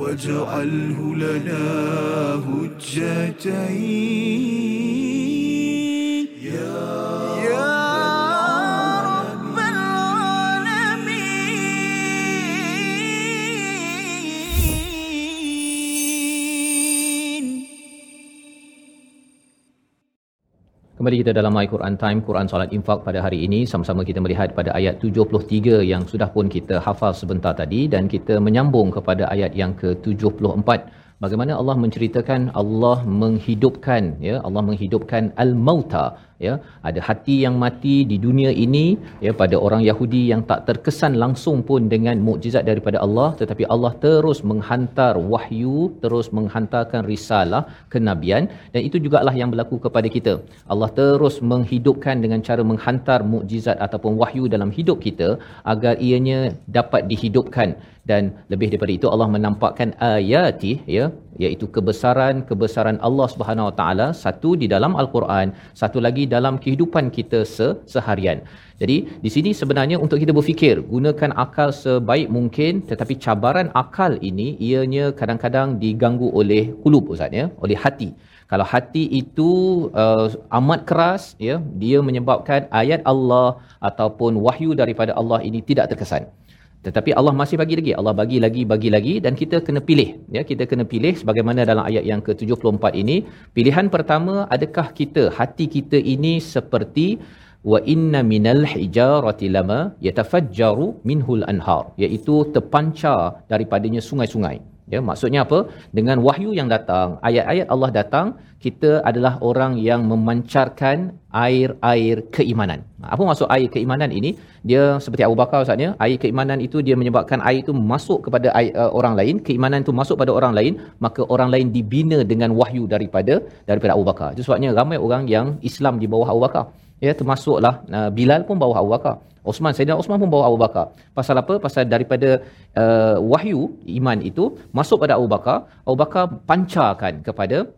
واجعله لنا هجتين. Kembali kita dalam My Quran Time, Quran Salat Infak pada hari ini. Sama-sama kita melihat pada ayat 73 yang sudah pun kita hafal sebentar tadi dan kita menyambung kepada ayat yang ke-74. Bagaimana Allah menceritakan Allah menghidupkan ya Allah menghidupkan al-mauta ya ada hati yang mati di dunia ini ya pada orang Yahudi yang tak terkesan langsung pun dengan mukjizat daripada Allah tetapi Allah terus menghantar wahyu terus menghantarkan risalah kenabian. Dan itu jugalah yang berlaku kepada kita. Allah terus menghidupkan dengan cara menghantar mukjizat ataupun wahyu dalam hidup kita agar ianya dapat dihidupkan. Dan lebih daripada itu Allah menampakkan ayati ya iaitu kebesaran kebesaran Allah Subhanahu Wa Taala satu di dalam al-Quran satu lagi dalam kehidupan kita se- seharian. Jadi di sini sebenarnya untuk kita berfikir gunakan akal sebaik mungkin tetapi cabaran akal ini ianya kadang-kadang diganggu oleh kulub ustaz ya oleh hati. Kalau hati itu uh, amat keras ya dia menyebabkan ayat Allah ataupun wahyu daripada Allah ini tidak terkesan tetapi Allah masih bagi lagi. Allah bagi lagi bagi lagi dan kita kena pilih ya. Kita kena pilih sebagaimana dalam ayat yang ke-74 ini. Pilihan pertama adakah kita hati kita ini seperti wa inna minal hijarati lama yatafajjaru minhul anhar iaitu terpancar daripadanya sungai-sungai ya maksudnya apa? Dengan wahyu yang datang ayat-ayat Allah datang kita adalah orang yang memancarkan air-air keimanan. Apa maksud air keimanan ini? Dia seperti Abu Bakar ustaz ya air keimanan itu dia menyebabkan air itu masuk kepada air, uh, orang lain keimanan itu masuk pada orang lain maka orang lain dibina dengan wahyu daripada daripada Abu Bakar. Itu sebabnya ramai orang yang Islam di bawah Abu Bakar. Ya termasuklah uh, Bilal pun bawah Abu Bakar Osman Sayyidina Osman pun bawa Abu Bakar. Pasal apa? Pasal daripada uh, wahyu iman itu masuk pada Abu Bakar, Abu Bakar pancarkan kepada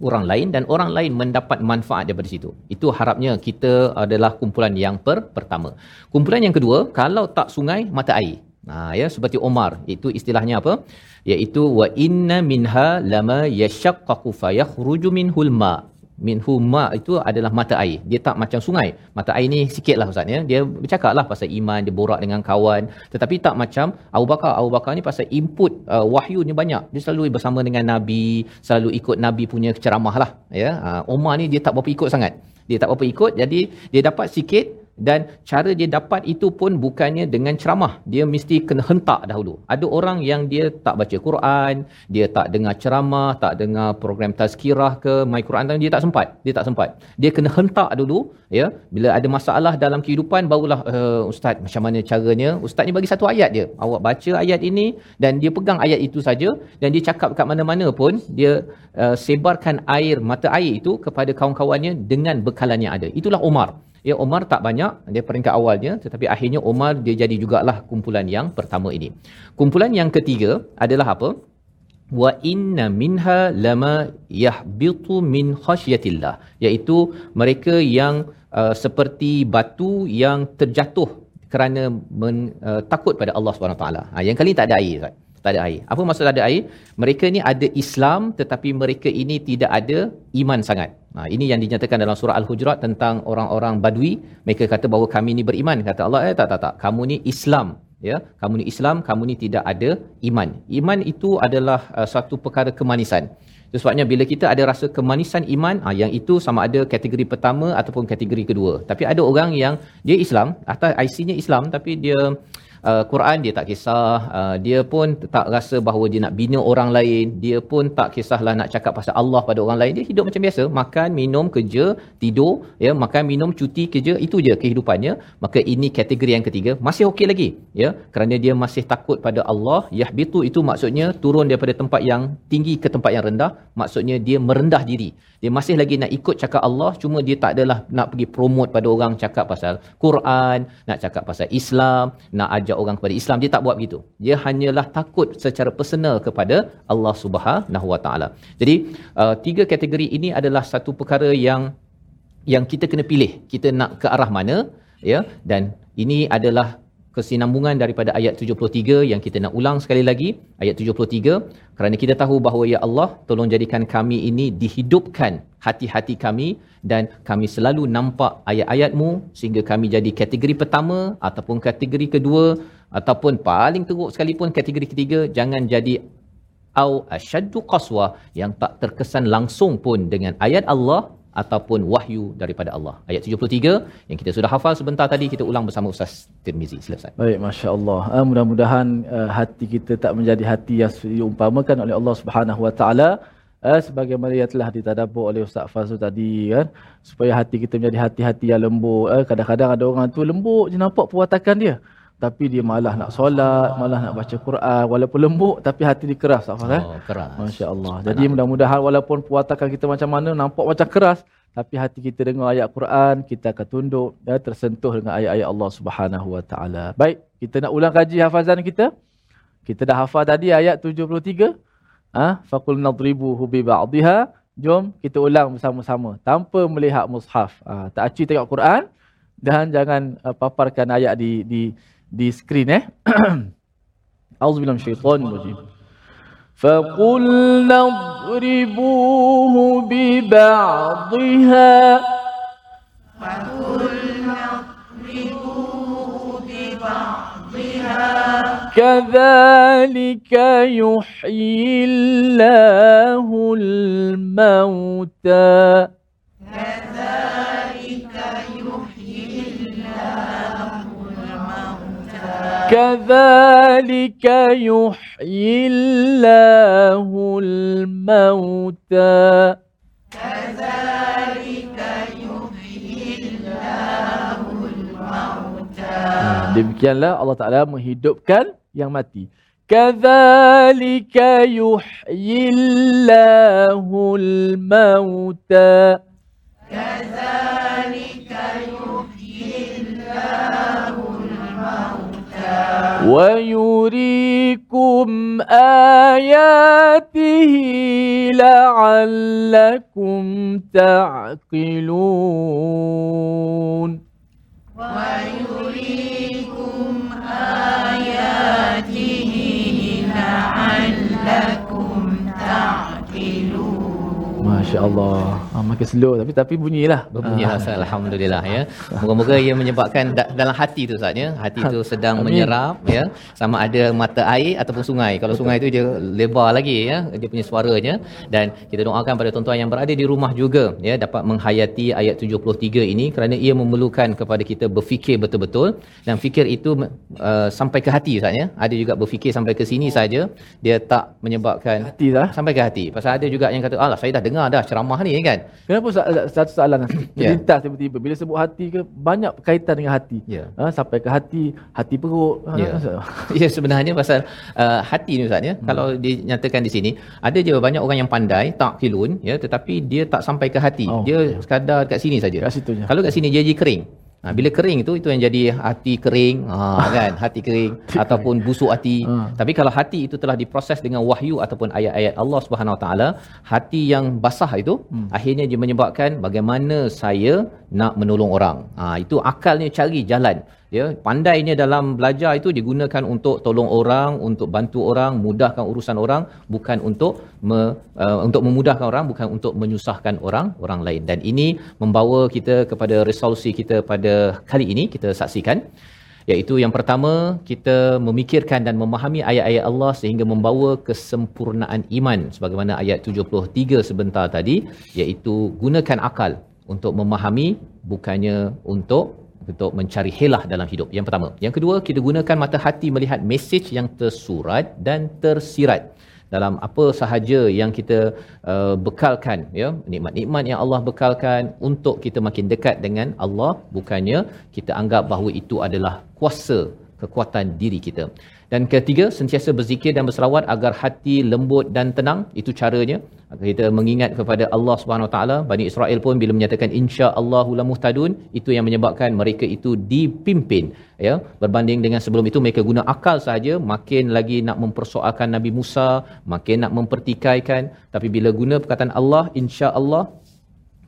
orang lain dan orang lain mendapat manfaat daripada situ. Itu harapnya kita adalah kumpulan yang per pertama. Kumpulan yang kedua, kalau tak sungai, mata air. Ha, ya seperti Omar itu istilahnya apa iaitu wa inna minha lama yashaqqaqu fayakhruju minhul ma minhu ma itu adalah mata air. Dia tak macam sungai. Mata air ni sikitlah ustaz ya. Dia bercakap lah pasal iman, dia borak dengan kawan. Tetapi tak macam Abu Bakar. Abu Bakar ni pasal input uh, wahyu ni banyak. Dia selalu bersama dengan Nabi, selalu ikut Nabi punya ceramah lah. Ya. Uh, Umar ni dia tak berapa ikut sangat. Dia tak berapa ikut. Jadi dia dapat sikit dan cara dia dapat itu pun bukannya dengan ceramah. Dia mesti kena hentak dahulu. Ada orang yang dia tak baca Quran dia tak dengar ceramah tak dengar program tazkirah ke my Quran dia tak sempat. Dia tak sempat. Dia kena hentak dulu ya. Bila ada masalah dalam kehidupan barulah uh, ustaz macam mana caranya? Ustaz ni bagi satu ayat dia awak baca ayat ini dan dia pegang ayat itu saja dan dia cakap kat mana-mana pun dia uh, sebarkan air mata air itu kepada kawan-kawannya dengan bekalan yang ada. Itulah Umar Ya Umar tak banyak dia peringkat awalnya tetapi akhirnya Umar dia jadi jugalah kumpulan yang pertama ini. Kumpulan yang ketiga adalah apa? Wa inna minha lama yahbitu min khasyatillah iaitu mereka yang uh, seperti batu yang terjatuh kerana men, uh, takut pada Allah taala. Ha yang kali tak ada air Ustaz. Tak ada air. Apa maksud tak ada air? Mereka ni ada Islam tetapi mereka ini tidak ada iman sangat. Ha, ini yang dinyatakan dalam surah Al-Hujurat tentang orang-orang Badui. Mereka kata bahawa kami ni beriman. Kata Allah, eh tak, tak, tak. Kamu ni Islam. Ya, kamu ni Islam, kamu ni tidak ada iman. Iman itu adalah uh, satu perkara kemanisan. Sebabnya bila kita ada rasa kemanisan iman, ah yang itu sama ada kategori pertama ataupun kategori kedua. Tapi ada orang yang dia Islam, atas IC-nya Islam tapi dia Quran dia tak kisah, uh, dia pun tak rasa bahawa dia nak bina orang lain, dia pun tak kisahlah nak cakap pasal Allah pada orang lain, dia hidup macam biasa, makan, minum, kerja, tidur, ya, makan, minum, cuti, kerja, itu je kehidupannya. Maka ini kategori yang ketiga, masih okey lagi, ya, kerana dia masih takut pada Allah. Yahbitu itu maksudnya turun daripada tempat yang tinggi ke tempat yang rendah, maksudnya dia merendah diri. Dia masih lagi nak ikut cakap Allah, cuma dia tak adalah nak pergi promote pada orang cakap pasal Quran, nak cakap pasal Islam, nak ajak orang kepada Islam. Dia tak buat begitu. Dia hanyalah takut secara personal kepada Allah Subhanahu Wa Taala. Jadi, uh, tiga kategori ini adalah satu perkara yang yang kita kena pilih. Kita nak ke arah mana, ya? Dan ini adalah kesinambungan daripada ayat 73 yang kita nak ulang sekali lagi. Ayat 73 kerana kita tahu bahawa ya Allah tolong jadikan kami ini dihidupkan hati-hati kami dan kami selalu nampak ayat-ayatmu sehingga kami jadi kategori pertama ataupun kategori kedua ataupun paling teruk sekalipun kategori ketiga. Jangan jadi au asyaddu qaswa yang tak terkesan langsung pun dengan ayat Allah ataupun wahyu daripada Allah. Ayat 73 yang kita sudah hafal sebentar tadi kita ulang bersama Ustaz Tirmizi. Ustaz. Baik, Masya Allah. Uh, mudah-mudahan uh, hati kita tak menjadi hati yang diumpamakan oleh Allah Subhanahu Wa Taala eh, sebagaimana yang telah ditadabbur oleh Ustaz Fazul tadi kan supaya hati kita menjadi hati-hati yang lembut eh, kadang-kadang ada orang tu lembut je nampak perwatakan dia tapi dia malah nak solat malah nak baca Quran walaupun lembut tapi hati dia keras Ustaz Fazul eh Oh, keras. Masya-Allah. Jadi mudah-mudahan walaupun perwatakan kita macam mana nampak macam keras tapi hati kita dengar ayat Quran, kita akan tunduk dan tersentuh dengan ayat-ayat Allah Subhanahu Wa Taala. Baik, kita nak ulang kaji hafazan kita. Kita dah hafal tadi ayat 73. Ah, ha? faqul nadribuhu bi ba'dihha. Jom kita ulang bersama-sama tanpa melihat mushaf. Ah, tak aci tengok Quran dan jangan uh, paparkan ayat di di دي سكرينه إيه؟ أعوذ بالله من الشيطان الرجيم. فقلنا اضربوه ببعضها فقلنا اضربوه ببعضها. كذلك يحيي الله الموتى. كذلك يحيي الله الموتى Ha, Demikianlah Allah Ta'ala menghidupkan yang mati. Kadzalika yuhyillahul mauta. ويريكم آياته لعلكم تعقلون ويريكم آياته لعلكم تعقلون ما شاء الله. Ah, Makin slow tapi tapi bunyilah Berbunyi Ah. rasa Alhamdulillah ya. Moga-moga ia menyebabkan da- dalam hati tu Ustaz ya. Hati tu sedang Amin. menyerap ya. Sama ada mata air ataupun sungai. Kalau sungai tu dia lebar lagi ya dia punya suaranya dan kita doakan pada tuan-tuan yang berada di rumah juga ya dapat menghayati ayat 73 ini kerana ia memerlukan kepada kita berfikir betul-betul dan fikir itu uh, sampai ke hati Ustaz ya. Ada juga berfikir sampai ke sini saja dia tak menyebabkan Hati dah sampai ke hati. Pasal ada juga yang kata alah saya dah dengar dah ceramah ni kan. Kenapa sa- sa- satu soalan Ya. terlintas tiba-tiba bila sebut hati ke banyak berkaitan dengan hati. Ya. Ha, sampai ke hati, hati perut. Ha, Ya. ha, ya sebenarnya pasal uh, hati ni Ustaz ya. Hmm. Kalau dinyatakan di sini ada je banyak orang yang pandai tak kilun ya tetapi dia tak sampai ke hati. Oh, dia ya. sekadar kat sini saja. Kat. Kalau kat sini dia jadi kering. Ha, bila kering tu itu yang jadi hati kering ha, kan? Hati kering ataupun busuk hati. Ha. tapi kalau hati itu telah diproses dengan wahyu ataupun ayat-ayat Allah Subhanahu Wa Taala hati yang basah itu hmm. akhirnya dia menyebabkan bagaimana saya nak menolong orang. Ha, itu akalnya cari jalan ya pandainya dalam belajar itu digunakan untuk tolong orang untuk bantu orang mudahkan urusan orang bukan untuk me, uh, untuk memudahkan orang bukan untuk menyusahkan orang orang lain. Dan ini membawa kita kepada resolusi kita pada kali ini kita saksikan. Iaitu yang pertama kita memikirkan dan memahami ayat-ayat Allah sehingga membawa kesempurnaan iman. Sebagaimana ayat 73 sebentar tadi iaitu gunakan akal untuk memahami bukannya untuk untuk mencari helah dalam hidup. Yang pertama. Yang kedua, kita gunakan mata hati melihat mesej yang tersurat dan tersirat dalam apa sahaja yang kita uh, bekalkan ya nikmat-nikmat yang Allah bekalkan untuk kita makin dekat dengan Allah bukannya kita anggap bahawa itu adalah kuasa kekuatan diri kita. Dan ketiga, sentiasa berzikir dan berselawat agar hati lembut dan tenang. Itu caranya. Kita mengingat kepada Allah Subhanahu Wa Taala. Bani Israel pun bila menyatakan insya-Allahu lamuhtadun, itu yang menyebabkan mereka itu dipimpin. Ya, berbanding dengan sebelum itu mereka guna akal sahaja, makin lagi nak mempersoalkan Nabi Musa, makin nak mempertikaikan. Tapi bila guna perkataan Allah, insya-Allah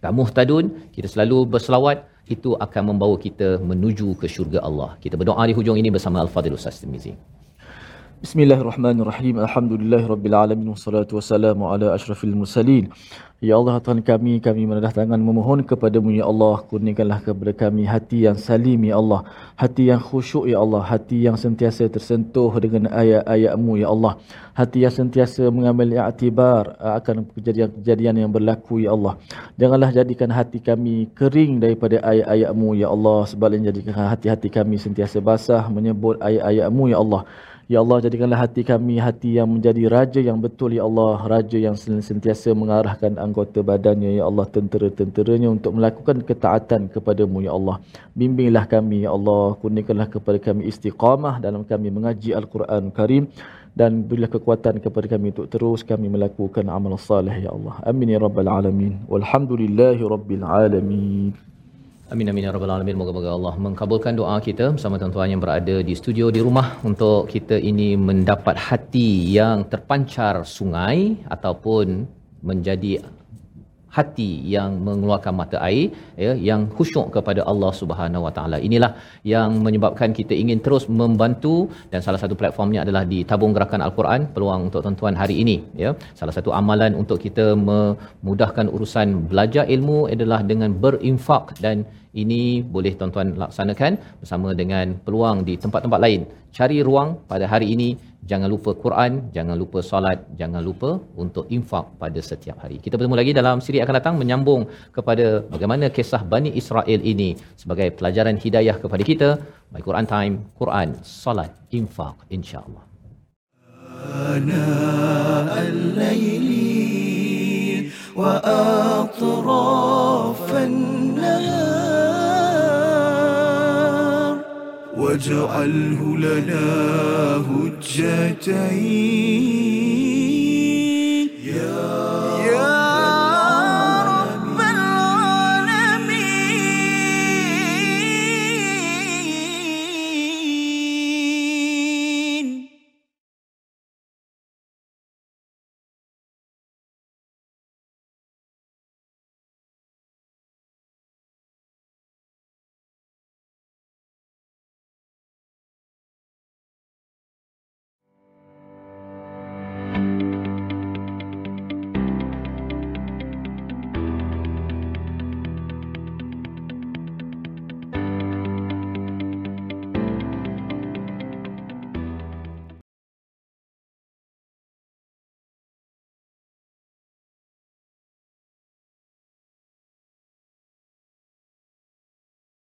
lamuhtadun, kita selalu berselawat itu akan membawa kita menuju ke syurga Allah. Kita berdoa di hujung ini bersama Al-Fadhil Ustaz Tirmizi. Bismillahirrahmanirrahim. Alhamdulillahirabbil wassalatu wassalamu ala asyrafil mursalin. Ya Allah Tuhan kami, kami menadah tangan memohon kepadamu Ya Allah, kurniakanlah kepada kami hati yang salim Ya Allah, hati yang khusyuk Ya Allah, hati yang sentiasa tersentuh dengan ayat-ayatmu Ya Allah, hati yang sentiasa mengambil iktibar akan kejadian-kejadian yang berlaku Ya Allah. Janganlah jadikan hati kami kering daripada ayat-ayatmu Ya Allah, sebaliknya jadikan hati-hati kami sentiasa basah menyebut ayat-ayatmu Ya Allah. Ya Allah jadikanlah hati kami hati yang menjadi raja yang betul ya Allah. Raja yang sentiasa mengarahkan anggota badannya ya Allah tentera-tenteranya untuk melakukan ketaatan kepadamu ya Allah. Bimbinglah kami ya Allah. Kurniakanlah kepada kami istiqamah dalam kami mengaji al-Quran Karim. Dan berilah kekuatan kepada kami untuk terus kami melakukan amal salih ya Allah. Amin ya rabbal alamin. Walhamdulillahi rabbil alamin Amin amin ya rabbal alamin. Moga-moga Allah mengabulkan doa kita bersama tuan-tuan yang berada di studio di rumah untuk kita ini mendapat hati yang terpancar sungai ataupun menjadi hati yang mengeluarkan mata air ya yang khusyuk kepada Allah Subhanahu Wa Taala. Inilah yang menyebabkan kita ingin terus membantu dan salah satu platformnya adalah di tabung gerakan Al-Quran peluang untuk tuan-tuan hari ini ya. Salah satu amalan untuk kita memudahkan urusan belajar ilmu adalah dengan berinfak dan ini boleh tuan-tuan laksanakan bersama dengan peluang di tempat-tempat lain. Cari ruang pada hari ini jangan lupa Quran, jangan lupa solat, jangan lupa untuk infak pada setiap hari. Kita bertemu lagi dalam siri akan datang menyambung kepada bagaimana kisah Bani Israel ini sebagai pelajaran hidayah kepada kita. My Quran Time, Quran, solat, infak insya-Allah. آناء الليل وأطراف النهار واجعله لنا هجتين.